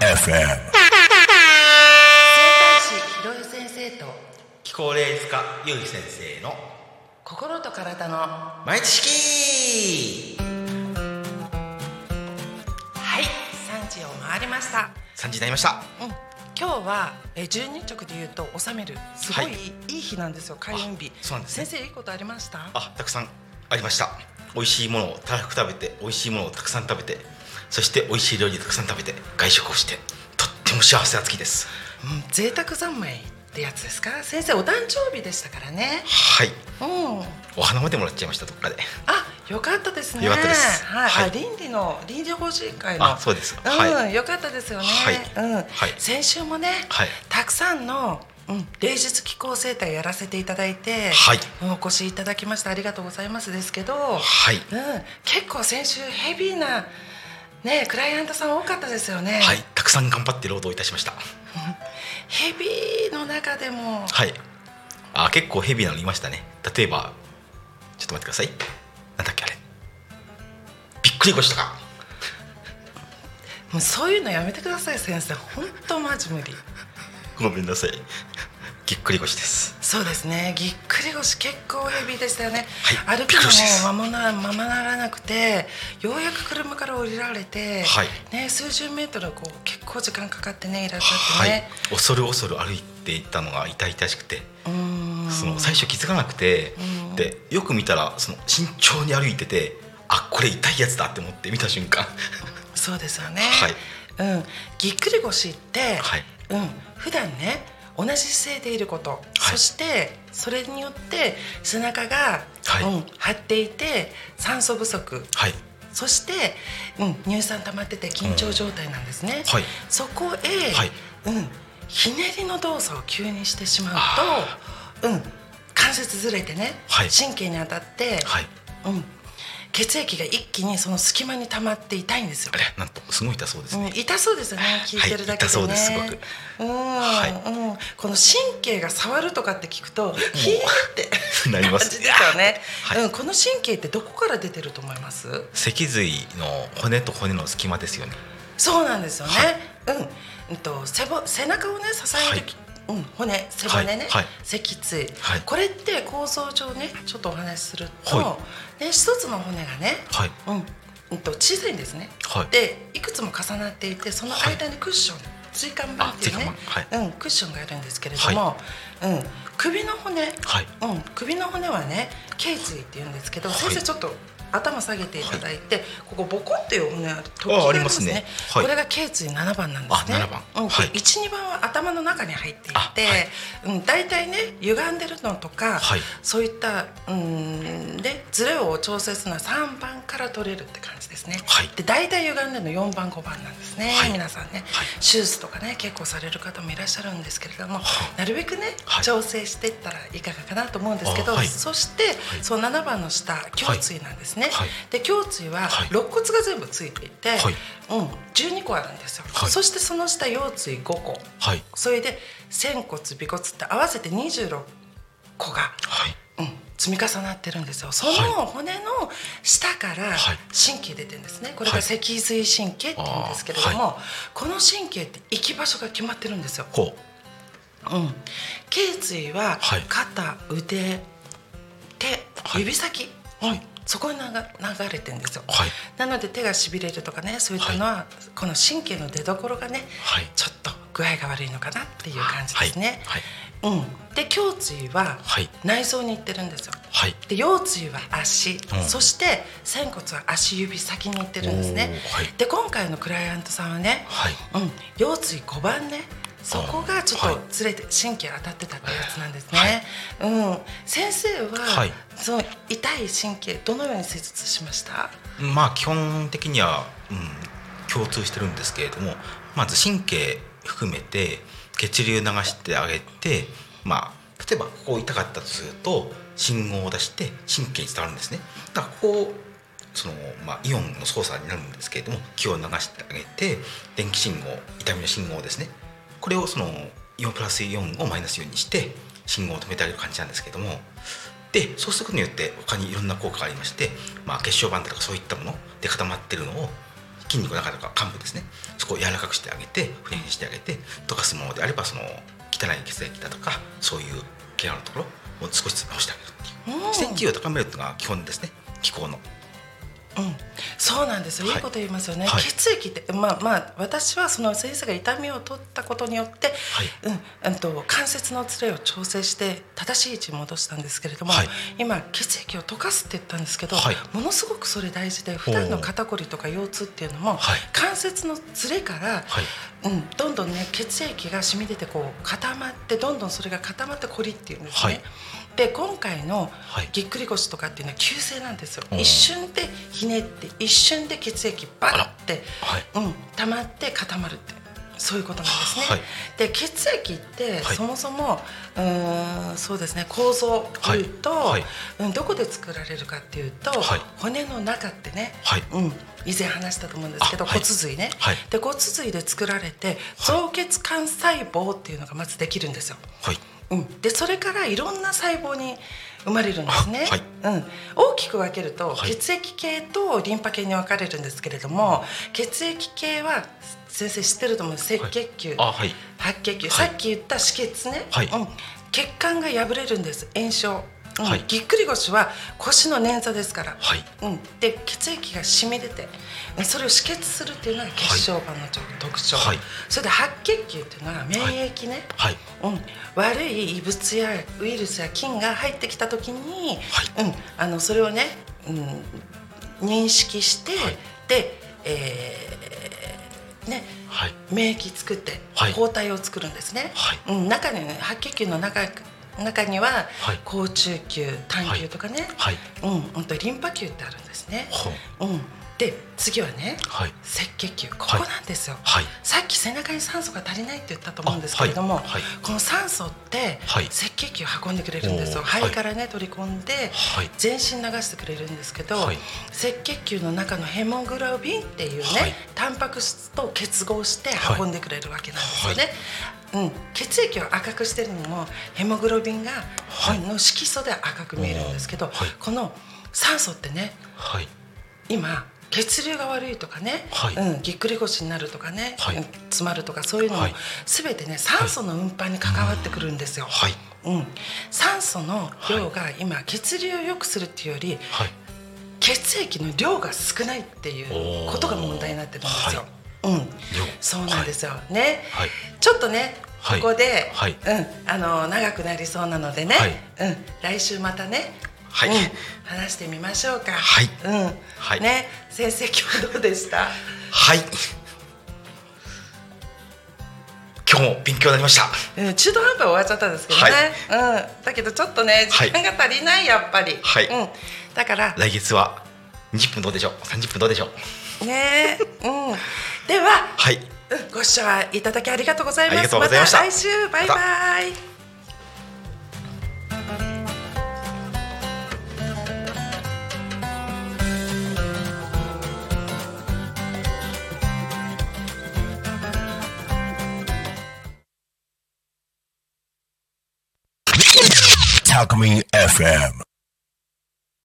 FM. 整体師ひろゆ先生と気候霊術家ゆい先生の心と体の毎日式はい3時を回りました、3時になりました。うん、今日はえー12日で言うと収めるすごい、はいい、い日なんですよ開運日。そうなんですね。先生いいことありました？あたくさんありました。美味しいものをたく食べて美味しいものをたくさん食べてそして美味しい料理をたくさん食べて外食をしてとっても幸せな月です。うん、贅沢三昧ってやつですか？先生お誕生日でしたからね。はい。うん。お花までもらっちゃいましたどっかで。あよかったですね。よかったです。はい、はい。あ倫理の倫理法人会の。あそうです。うん、はい。よかったですよね、はい。うん、はい。先週もね、はい。たくさんのうん、芸術気候生態やらせていただいて、はい。うんお越しいただきましてありがとうございます。ですけど、はい。うん、結構先週ヘビーなねクライアントさん多かったですよね。はい。たくさん頑張って労働いたしました。ヘビーの中でも、はい。あ結構ヘビーなのいましたね。例えばちょっと待ってくださいびっくり腰とか。もうそういうのやめてください先生。本当マジ無理。ごめんなさい。ぎっくり腰です。そうですね。ぎっくり腰結構ヘビーでしたよね、はい歩くのもまもなままならなくてようやく車から降りられて、はい。ね、数十メートルこう結構時間かかってねいらっしゃはいってね、恐る恐る歩いていったのが痛々しくてその最初気づかなくてうん。でよく見たらその慎重に歩いててあこれ痛いやつだって思って見た瞬間。そうですよね、はい。うん、ぎっくり腰って、はい。うん、普段ね同じ姿勢でいること、そしてそれによって背中が、はい。うん、張っていて酸素不足。はい。そして、うん、乳酸溜まってて緊張状態なんですね。はい。そこへ、はい。うん、ひねりの動作を急にしてしまうあと、うん、関節ずれてね、はい。神経に当たって、はい。うん、血液が一気にその隙間に溜まって痛いんですよ。あ。れなんとすごい痛そうですうん、ね、痛そうですよね。聞いてるだけでね、痛そうですすごく。うん、はい。うん、この神経が触るとかって聞くとヒーって。なります。ですよね、はい。うん、この神経ってどこから出てると思います？脊髄の骨と骨の隙間ですよね。そうなんですよね。はい。うん、うんと背ぼ背中をね支える、うん骨背骨ね、はいはい。脊椎、はい。これって構造上ねちょっとお話しすると、はね一つの骨がね、はい。うん、うんと小さいんですね。はい。でいくつも重なっていてその間にクッション、椎間板っていうねあ椎間、うん、クッションがあるんですけれども、うん、首の骨、はい。うん、首の骨はね頸椎って言うんですけど、はい。先生ちょっと頭下げていただいて、ここボコっていう骨ある時あがありますね。はい。これが頸椎7番なんですね。あ7番。うん、はい。一二番は頭の中に入っていて、あはい。うん、大体ね歪んでるのとか、はい。そういったうんでズレを調整するのは3番から取れるって感じですね。はい。で大体歪んでるの4番5番なんですね、はい。皆さんね、はい。手術とかね結構される方もいらっしゃるんですけれども、なるべくね、はい調整していったらいかがかなと思うんですけど、あはい。そして、その7番の下胸椎なんですね。はい。で胸椎ははい。肋骨が全部ついていて、はい。うん、12個あるんですよ、はい。そしてその下腰椎5個。はい。それで仙骨尾骨って合わせて26個が、はい。うん、積み重なってるんですよ。そのは骨の下からはい。神経出てるんですね。これがはい。脊髄神経って言うんですけれども、あこの神経って行き場所が決まってるんですよ、こうん、頸椎ははい。肩、腕手、はい。指先、はい。うんそこに流流れてるんですよ、はい。なので手がしびれるとかねそういったのは、この神経の出所がね、はい。ちょっと具合が悪いのかなっていう感じですね。はい。うん、で胸椎ははい。内臓に行ってるんですよ。はい。で腰椎は足、うん。そして仙骨は足指先に行ってるんですね。はい。で今回のクライアントさんはね、はい。うん、腰椎5番ねそこがちょっはい。とずれて神経当たってたってやつなんですね。うん、先生は、はい。その痛い神経どのように施術しました？まあ基本的には、うん、共通してるんですけれどもまず神経含めて血流流してあげてまあ例えばここ痛かったとすると信号を出して神経に伝わるんですね。だからここその、まあ、イオンの操作になるんですけれども気を流してあげて電気信号痛みの信号ですねこれをそのイオンプラスイオンをマイナスイオンにして信号を止めてあげる感じなんですけれども。でそうすることによって他にいろんな効果がありまして、まあ、血小板だとかそういったもので固まってるのを筋肉の中とか幹部ですね。そこを柔らかくしてあげてフレにしてあげて溶かすものであればその汚い血液だとかそういう毛穴のところを少しずつ直してあげるっていう。うん自然治癒を高めるっていうのが基本ですね。気候のうん、そうなんですよ、はい。いいこと言いますよね、はい。血液ってまあまあ私はその先生が痛みを取ったことによって、うん、うんと関節のつれを調整して正しい位置に戻したんですけれども、はい。今血液を溶かすって言ったんですけど、はい。ものすごくそれ大事で普段の肩こりとか腰痛っていうのも、はい。関節のつれから、はい。うん、どんどんね血液が染み出てこう固まってどんどんそれが固まってこりっていうんですね。はいで今回のはい。ぎっくり腰とかっていうのは急性なんですよ、うん。一瞬でひねって一瞬で血液バッて、はい。うん、溜まって固まるってそういうことなんですね。はい。で血液ってはい。そもそも、うーんそうですね構造を言うと、はい。はい。うん、どこで作られるかっていうと、はい。骨の中ってね、はい。うん、以前話したと思うんですけど、骨髄ね、はい。で骨髄で作られて造血幹細胞っていうのがまずできるんですよ。はいうん、でそれからいろんな細胞に生まれるんですね、はい。うん、大きく分けると、はい。血液系とリンパ系に分かれるんですけれども血液系は先生知ってると思う赤血球、あはい。白血球、はい。さっき言った止血ね、はい。うん、血管が破れるんです。炎症、うんはい。ぎっくり腰は腰の捻挫ですから、はい。うん、で血液が染み出てそれを止血するっていうのが血小板の特徴、はい。それで白血球っていうのは免疫ね、はい。うん、悪い異物やウイルスや菌が入ってきた時に、うん、あのそれをね、うん、認識して、はい。で、えーね、はい。免疫作ってはい。抗体を作るんですね。はい。うん、中にね白血球の中中には、はい。好中球単球とかね、はい。うん、本当リンパ球ってあるんですね。ほう。うん、で次はねはい。赤血球。ここなんですよ。はい。さっき背中に酸素が足りないって言ったと思うんですけれども、あはい。はいこの酸素ってはい。赤血球運んでくれるんですよ、肺からね取り込んではい。全身流してくれるんですけど、はい。赤血球の中のヘモグロビンっていうね、はい。タンパク質と結合してはい運んでくれるわけなんですよね。うん、血液を赤くしてるのもヘモグロビンが、はいの色素で赤く見えるんですけど、はい。この酸素ってねはい。今血流が悪いとかね、はい。うん、ぎっくり腰になるとかね、はい。うん詰まるとかそういうのも、はい。全てね酸素の運搬に関わってくるんですよ。はい。うん、酸素の量が今血流を良くするっていうよりはい。血液の量が少ないっていうことが問題になってるんですよ。うん、そうなんですよ、ね、はい。ちょっとねはい。ここで、はい。うん、あの長くなりそうなのでね、はい。うん、来週またね、はい。うん、話してみましょうか。はい。うん、はい。ね、先生今日どうでした？はい。今日も勉強になりました。うん、中途半端終わっちゃったんですけどね、うん、だけどちょっとね時間が足りないやっぱり、はい。うん、だから。来月は20分どうでしょう？30分どうでしょう？ね、うん、では、はい。うんご視聴いただきありがとうございます。ありがとうございました。た来週バイバイ、Talk Me FM.